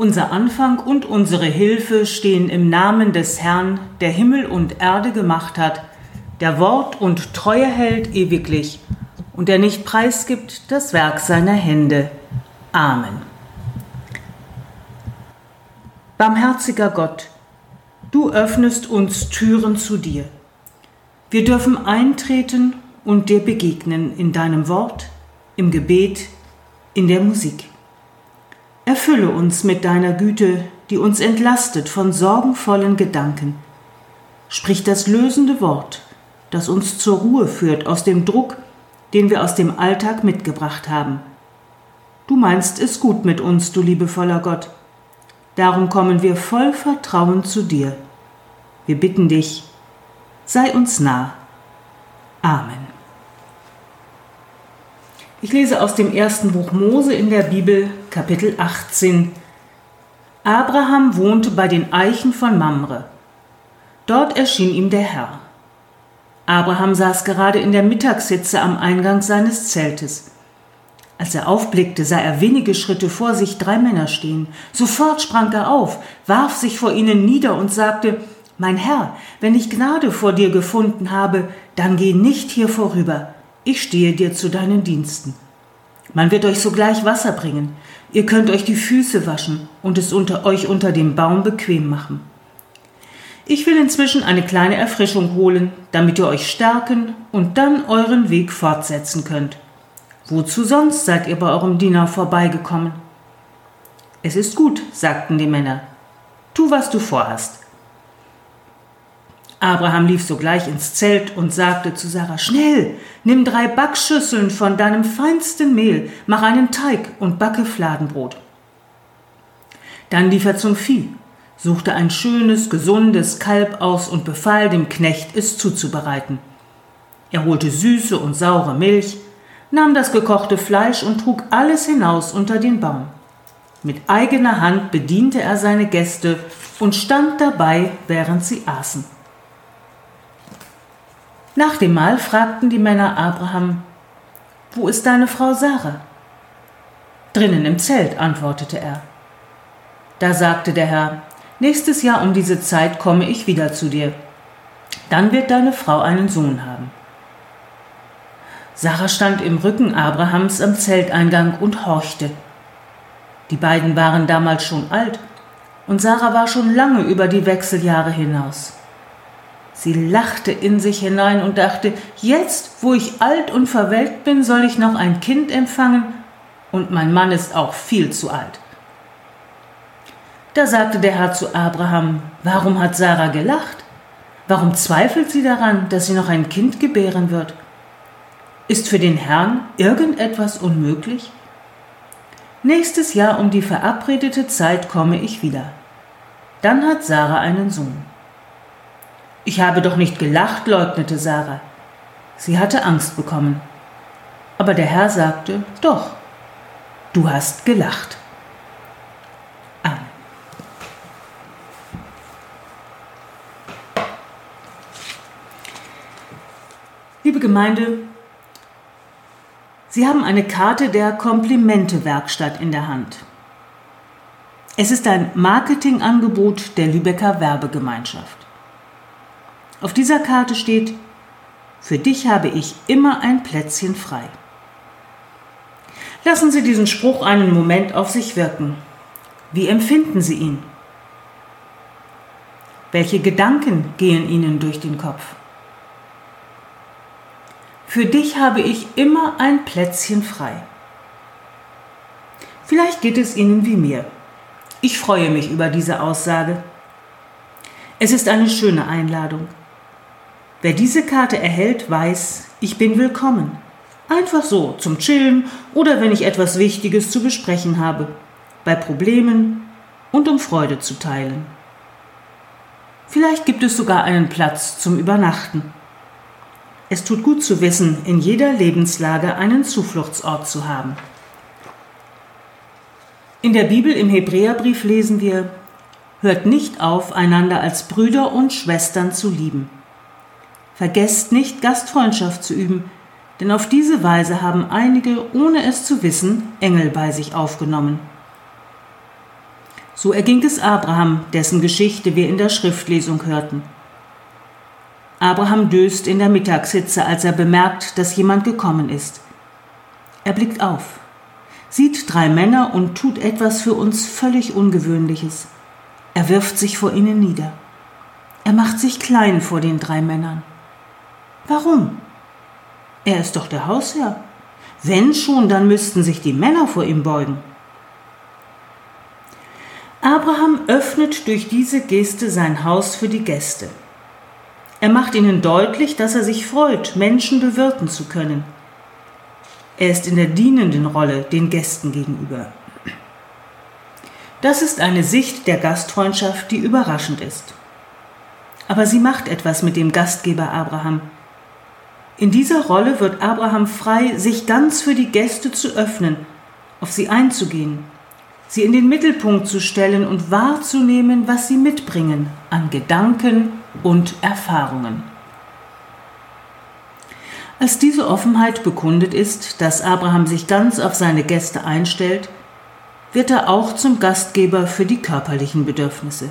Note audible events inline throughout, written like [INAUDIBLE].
Unser Anfang und unsere Hilfe stehen im Namen des Herrn, der Himmel und Erde gemacht hat, der Wort und Treue hält ewiglich und der nicht preisgibt das Werk seiner Hände. Amen. Barmherziger Gott, du öffnest uns Türen zu dir. Wir dürfen eintreten und dir begegnen in deinem Wort, im Gebet, in der Musik. Erfülle uns mit deiner Güte, die uns entlastet von sorgenvollen Gedanken. Sprich das lösende Wort, das uns zur Ruhe führt aus dem Druck, den wir aus dem Alltag mitgebracht haben. Du meinst es gut mit uns, du liebevoller Gott. Darum kommen wir voll Vertrauen zu dir. Wir bitten dich, sei uns nah. Amen. Ich lese aus dem ersten Buch Mose in der Bibel, Kapitel 18. Abraham wohnte bei den Eichen von Mamre. Dort erschien ihm der Herr. Abraham saß gerade in der Mittagssitze am Eingang seines Zeltes. Als er aufblickte, sah er wenige Schritte vor sich drei Männer stehen. Sofort sprang er auf, warf sich vor ihnen nieder und sagte, Mein Herr, wenn ich Gnade vor dir gefunden habe, dann geh nicht hier vorüber ich stehe dir zu deinen Diensten. Man wird euch sogleich Wasser bringen, ihr könnt euch die Füße waschen und es unter euch unter dem Baum bequem machen. Ich will inzwischen eine kleine Erfrischung holen, damit ihr euch stärken und dann euren Weg fortsetzen könnt. Wozu sonst seid ihr bei eurem Diener vorbeigekommen? Es ist gut, sagten die Männer. Tu, was du vorhast. Abraham lief sogleich ins Zelt und sagte zu Sarah, schnell, nimm drei Backschüsseln von deinem feinsten Mehl, mach einen Teig und backe Fladenbrot. Dann lief er zum Vieh, suchte ein schönes, gesundes Kalb aus und befahl dem Knecht, es zuzubereiten. Er holte süße und saure Milch, nahm das gekochte Fleisch und trug alles hinaus unter den Baum. Mit eigener Hand bediente er seine Gäste und stand dabei, während sie aßen. Nach dem Mahl fragten die Männer Abraham, Wo ist deine Frau Sarah? Drinnen im Zelt, antwortete er. Da sagte der Herr, Nächstes Jahr um diese Zeit komme ich wieder zu dir. Dann wird deine Frau einen Sohn haben. Sarah stand im Rücken Abrahams am Zelteingang und horchte. Die beiden waren damals schon alt und Sarah war schon lange über die Wechseljahre hinaus. Sie lachte in sich hinein und dachte, jetzt, wo ich alt und verwelkt bin, soll ich noch ein Kind empfangen, und mein Mann ist auch viel zu alt. Da sagte der Herr zu Abraham, warum hat Sarah gelacht? Warum zweifelt sie daran, dass sie noch ein Kind gebären wird? Ist für den Herrn irgendetwas unmöglich? Nächstes Jahr um die verabredete Zeit komme ich wieder. Dann hat Sarah einen Sohn. Ich habe doch nicht gelacht, leugnete Sarah. Sie hatte Angst bekommen. Aber der Herr sagte, doch, du hast gelacht. Amen. Liebe Gemeinde, Sie haben eine Karte der Komplimente-Werkstatt in der Hand. Es ist ein Marketingangebot der Lübecker Werbegemeinschaft. Auf dieser Karte steht, für dich habe ich immer ein Plätzchen frei. Lassen Sie diesen Spruch einen Moment auf sich wirken. Wie empfinden Sie ihn? Welche Gedanken gehen Ihnen durch den Kopf? Für dich habe ich immer ein Plätzchen frei. Vielleicht geht es Ihnen wie mir. Ich freue mich über diese Aussage. Es ist eine schöne Einladung. Wer diese Karte erhält, weiß, ich bin willkommen. Einfach so, zum Chillen oder wenn ich etwas Wichtiges zu besprechen habe, bei Problemen und um Freude zu teilen. Vielleicht gibt es sogar einen Platz zum Übernachten. Es tut gut zu wissen, in jeder Lebenslage einen Zufluchtsort zu haben. In der Bibel im Hebräerbrief lesen wir, Hört nicht auf, einander als Brüder und Schwestern zu lieben. Vergesst nicht, Gastfreundschaft zu üben, denn auf diese Weise haben einige, ohne es zu wissen, Engel bei sich aufgenommen. So erging es Abraham, dessen Geschichte wir in der Schriftlesung hörten. Abraham döst in der Mittagshitze, als er bemerkt, dass jemand gekommen ist. Er blickt auf, sieht drei Männer und tut etwas für uns völlig Ungewöhnliches. Er wirft sich vor ihnen nieder. Er macht sich klein vor den drei Männern. Warum? Er ist doch der Hausherr. Wenn schon, dann müssten sich die Männer vor ihm beugen. Abraham öffnet durch diese Geste sein Haus für die Gäste. Er macht ihnen deutlich, dass er sich freut, Menschen bewirten zu können. Er ist in der dienenden Rolle den Gästen gegenüber. Das ist eine Sicht der Gastfreundschaft, die überraschend ist. Aber sie macht etwas mit dem Gastgeber Abraham. In dieser Rolle wird Abraham frei, sich ganz für die Gäste zu öffnen, auf sie einzugehen, sie in den Mittelpunkt zu stellen und wahrzunehmen, was sie mitbringen an Gedanken und Erfahrungen. Als diese Offenheit bekundet ist, dass Abraham sich ganz auf seine Gäste einstellt, wird er auch zum Gastgeber für die körperlichen Bedürfnisse.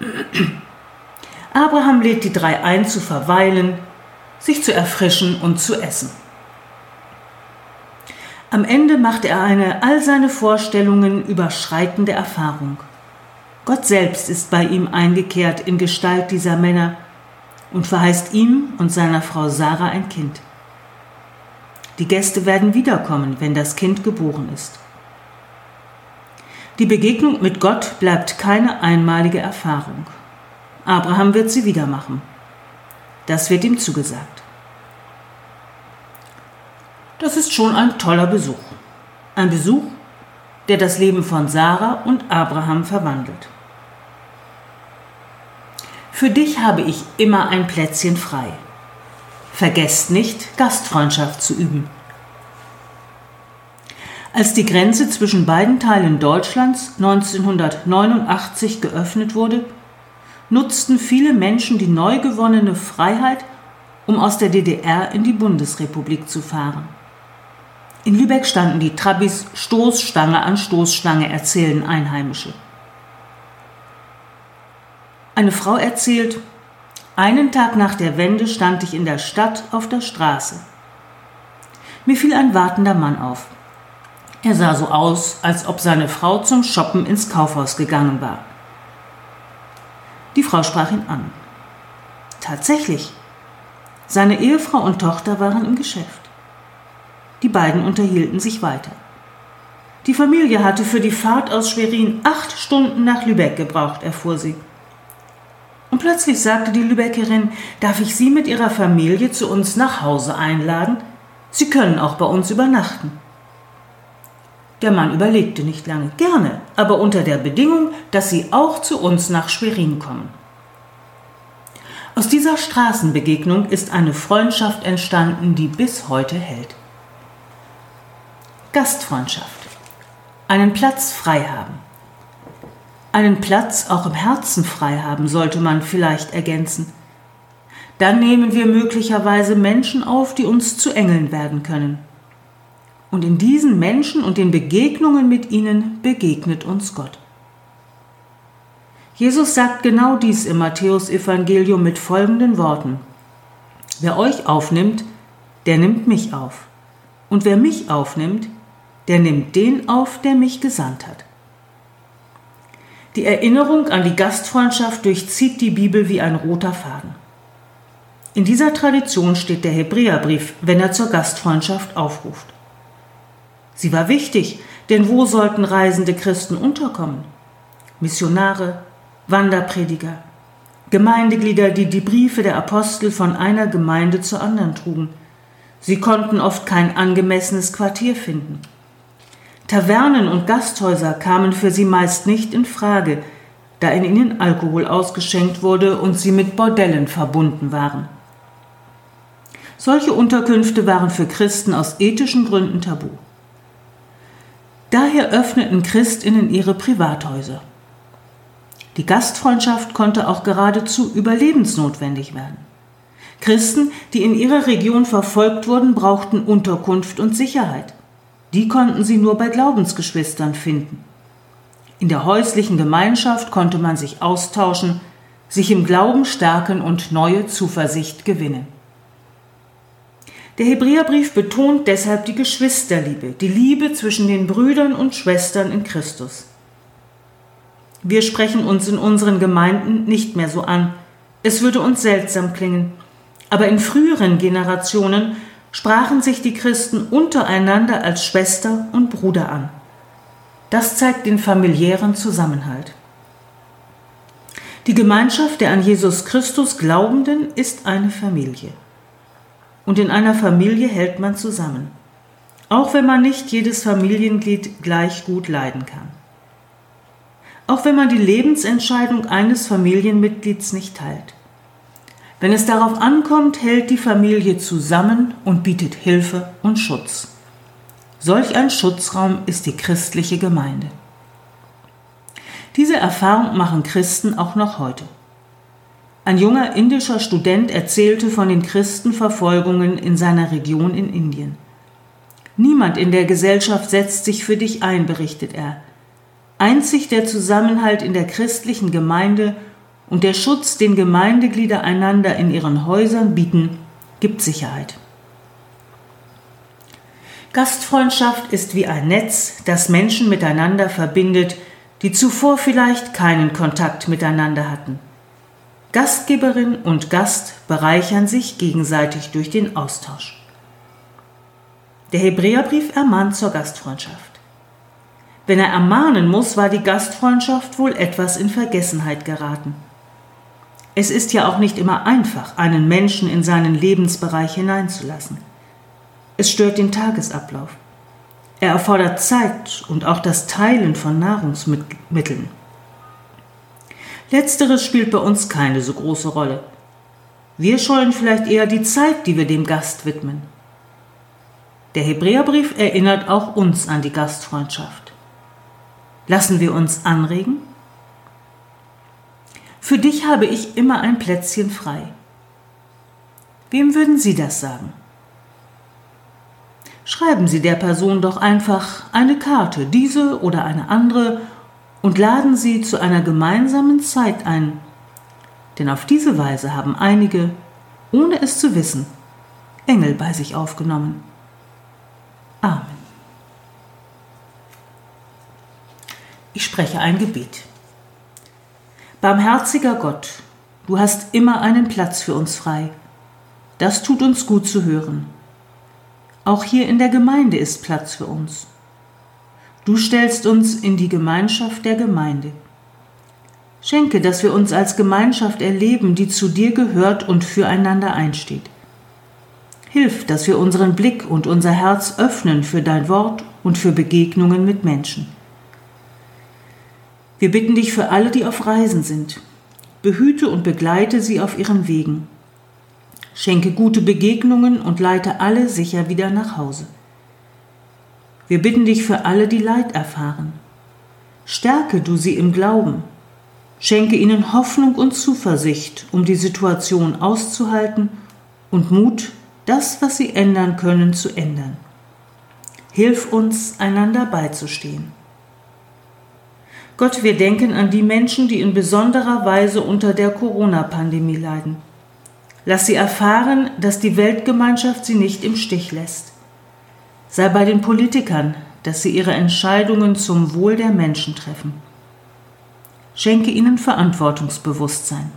[CLEARS THROAT] Abraham lädt die drei ein, zu verweilen, sich zu erfrischen und zu essen. Am Ende macht er eine all seine Vorstellungen überschreitende Erfahrung. Gott selbst ist bei ihm eingekehrt in Gestalt dieser Männer und verheißt ihm und seiner Frau Sarah ein Kind. Die Gäste werden wiederkommen, wenn das Kind geboren ist. Die Begegnung mit Gott bleibt keine einmalige Erfahrung. Abraham wird sie wieder machen. Das wird ihm zugesagt. Das ist schon ein toller Besuch. Ein Besuch, der das Leben von Sarah und Abraham verwandelt. Für dich habe ich immer ein Plätzchen frei. Vergesst nicht, Gastfreundschaft zu üben. Als die Grenze zwischen beiden Teilen Deutschlands 1989 geöffnet wurde, nutzten viele Menschen die neu gewonnene Freiheit, um aus der DDR in die Bundesrepublik zu fahren. In Lübeck standen die Trabis Stoßstange an Stoßstange, erzählen Einheimische. Eine Frau erzählt, einen Tag nach der Wende stand ich in der Stadt auf der Straße. Mir fiel ein wartender Mann auf. Er sah so aus, als ob seine Frau zum Shoppen ins Kaufhaus gegangen war. Die Frau sprach ihn an. Tatsächlich, seine Ehefrau und Tochter waren im Geschäft. Die beiden unterhielten sich weiter. Die Familie hatte für die Fahrt aus Schwerin acht Stunden nach Lübeck gebraucht, erfuhr sie. Und plötzlich sagte die Lübeckerin, darf ich Sie mit Ihrer Familie zu uns nach Hause einladen? Sie können auch bei uns übernachten. Der Mann überlegte nicht lange. Gerne, aber unter der Bedingung, dass Sie auch zu uns nach Schwerin kommen. Aus dieser Straßenbegegnung ist eine Freundschaft entstanden, die bis heute hält. Gastfreundschaft. Einen Platz frei haben. Einen Platz auch im Herzen frei haben, sollte man vielleicht ergänzen. Dann nehmen wir möglicherweise Menschen auf, die uns zu Engeln werden können. Und in diesen Menschen und den Begegnungen mit ihnen begegnet uns Gott. Jesus sagt genau dies im Matthäusevangelium mit folgenden Worten. Wer euch aufnimmt, der nimmt mich auf. Und wer mich aufnimmt, der nimmt den auf, der mich gesandt hat. Die Erinnerung an die Gastfreundschaft durchzieht die Bibel wie ein roter Faden. In dieser Tradition steht der Hebräerbrief, wenn er zur Gastfreundschaft aufruft. Sie war wichtig, denn wo sollten reisende Christen unterkommen? Missionare, Wanderprediger, Gemeindeglieder, die die Briefe der Apostel von einer Gemeinde zur anderen trugen. Sie konnten oft kein angemessenes Quartier finden. Tavernen und Gasthäuser kamen für sie meist nicht in Frage, da in ihnen Alkohol ausgeschenkt wurde und sie mit Bordellen verbunden waren. Solche Unterkünfte waren für Christen aus ethischen Gründen tabu. Daher öffneten Christinnen ihre Privathäuser. Die Gastfreundschaft konnte auch geradezu überlebensnotwendig werden. Christen, die in ihrer Region verfolgt wurden, brauchten Unterkunft und Sicherheit. Die konnten sie nur bei Glaubensgeschwistern finden. In der häuslichen Gemeinschaft konnte man sich austauschen, sich im Glauben stärken und neue Zuversicht gewinnen. Der Hebräerbrief betont deshalb die Geschwisterliebe, die Liebe zwischen den Brüdern und Schwestern in Christus. Wir sprechen uns in unseren Gemeinden nicht mehr so an. Es würde uns seltsam klingen. Aber in früheren Generationen sprachen sich die Christen untereinander als Schwester und Bruder an. Das zeigt den familiären Zusammenhalt. Die Gemeinschaft der an Jesus Christus Glaubenden ist eine Familie. Und in einer Familie hält man zusammen, auch wenn man nicht jedes Familienglied gleich gut leiden kann. Auch wenn man die Lebensentscheidung eines Familienmitglieds nicht teilt. Wenn es darauf ankommt, hält die Familie zusammen und bietet Hilfe und Schutz. Solch ein Schutzraum ist die christliche Gemeinde. Diese Erfahrung machen Christen auch noch heute. Ein junger indischer Student erzählte von den Christenverfolgungen in seiner Region in Indien. Niemand in der Gesellschaft setzt sich für dich ein, berichtet er. Einzig der Zusammenhalt in der christlichen Gemeinde und der Schutz, den Gemeindeglieder einander in ihren Häusern bieten, gibt Sicherheit. Gastfreundschaft ist wie ein Netz, das Menschen miteinander verbindet, die zuvor vielleicht keinen Kontakt miteinander hatten. Gastgeberin und Gast bereichern sich gegenseitig durch den Austausch. Der Hebräerbrief ermahnt zur Gastfreundschaft. Wenn er ermahnen muss, war die Gastfreundschaft wohl etwas in Vergessenheit geraten. Es ist ja auch nicht immer einfach, einen Menschen in seinen Lebensbereich hineinzulassen. Es stört den Tagesablauf. Er erfordert Zeit und auch das Teilen von Nahrungsmitteln. Letzteres spielt bei uns keine so große Rolle. Wir scheuen vielleicht eher die Zeit, die wir dem Gast widmen. Der Hebräerbrief erinnert auch uns an die Gastfreundschaft. Lassen wir uns anregen? Für dich habe ich immer ein Plätzchen frei. Wem würden Sie das sagen? Schreiben Sie der Person doch einfach eine Karte, diese oder eine andere, und laden Sie zu einer gemeinsamen Zeit ein. Denn auf diese Weise haben einige, ohne es zu wissen, Engel bei sich aufgenommen. Amen. Ich spreche ein Gebet. Barmherziger Gott, du hast immer einen Platz für uns frei. Das tut uns gut zu hören. Auch hier in der Gemeinde ist Platz für uns. Du stellst uns in die Gemeinschaft der Gemeinde. Schenke, dass wir uns als Gemeinschaft erleben, die zu dir gehört und füreinander einsteht. Hilf, dass wir unseren Blick und unser Herz öffnen für dein Wort und für Begegnungen mit Menschen. Wir bitten dich für alle, die auf Reisen sind. Behüte und begleite sie auf ihren Wegen. Schenke gute Begegnungen und leite alle sicher wieder nach Hause. Wir bitten dich für alle, die Leid erfahren. Stärke du sie im Glauben. Schenke ihnen Hoffnung und Zuversicht, um die Situation auszuhalten und Mut, das, was sie ändern können, zu ändern. Hilf uns, einander beizustehen. Gott, wir denken an die Menschen, die in besonderer Weise unter der Corona-Pandemie leiden. Lass sie erfahren, dass die Weltgemeinschaft sie nicht im Stich lässt. Sei bei den Politikern, dass sie ihre Entscheidungen zum Wohl der Menschen treffen. Schenke ihnen Verantwortungsbewusstsein.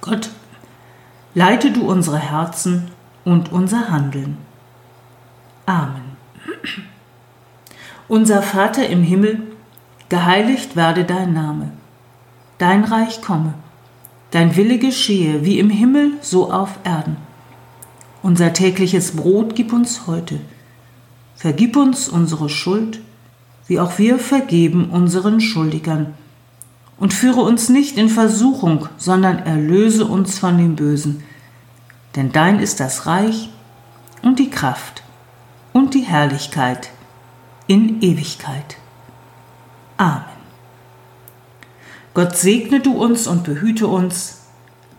Gott, leite du unsere Herzen und unser Handeln. Amen. Unser Vater im Himmel, geheiligt werde dein Name, dein Reich komme, dein Wille geschehe wie im Himmel so auf Erden. Unser tägliches Brot gib uns heute. Vergib uns unsere Schuld, wie auch wir vergeben unseren Schuldigern. Und führe uns nicht in Versuchung, sondern erlöse uns von dem Bösen. Denn dein ist das Reich und die Kraft und die Herrlichkeit in Ewigkeit. Amen. Gott segne du uns und behüte uns.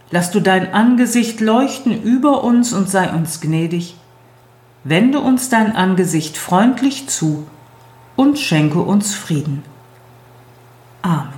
Lass du dein Angesicht leuchten über uns und sei uns gnädig. Wende uns dein Angesicht freundlich zu und schenke uns Frieden. Amen.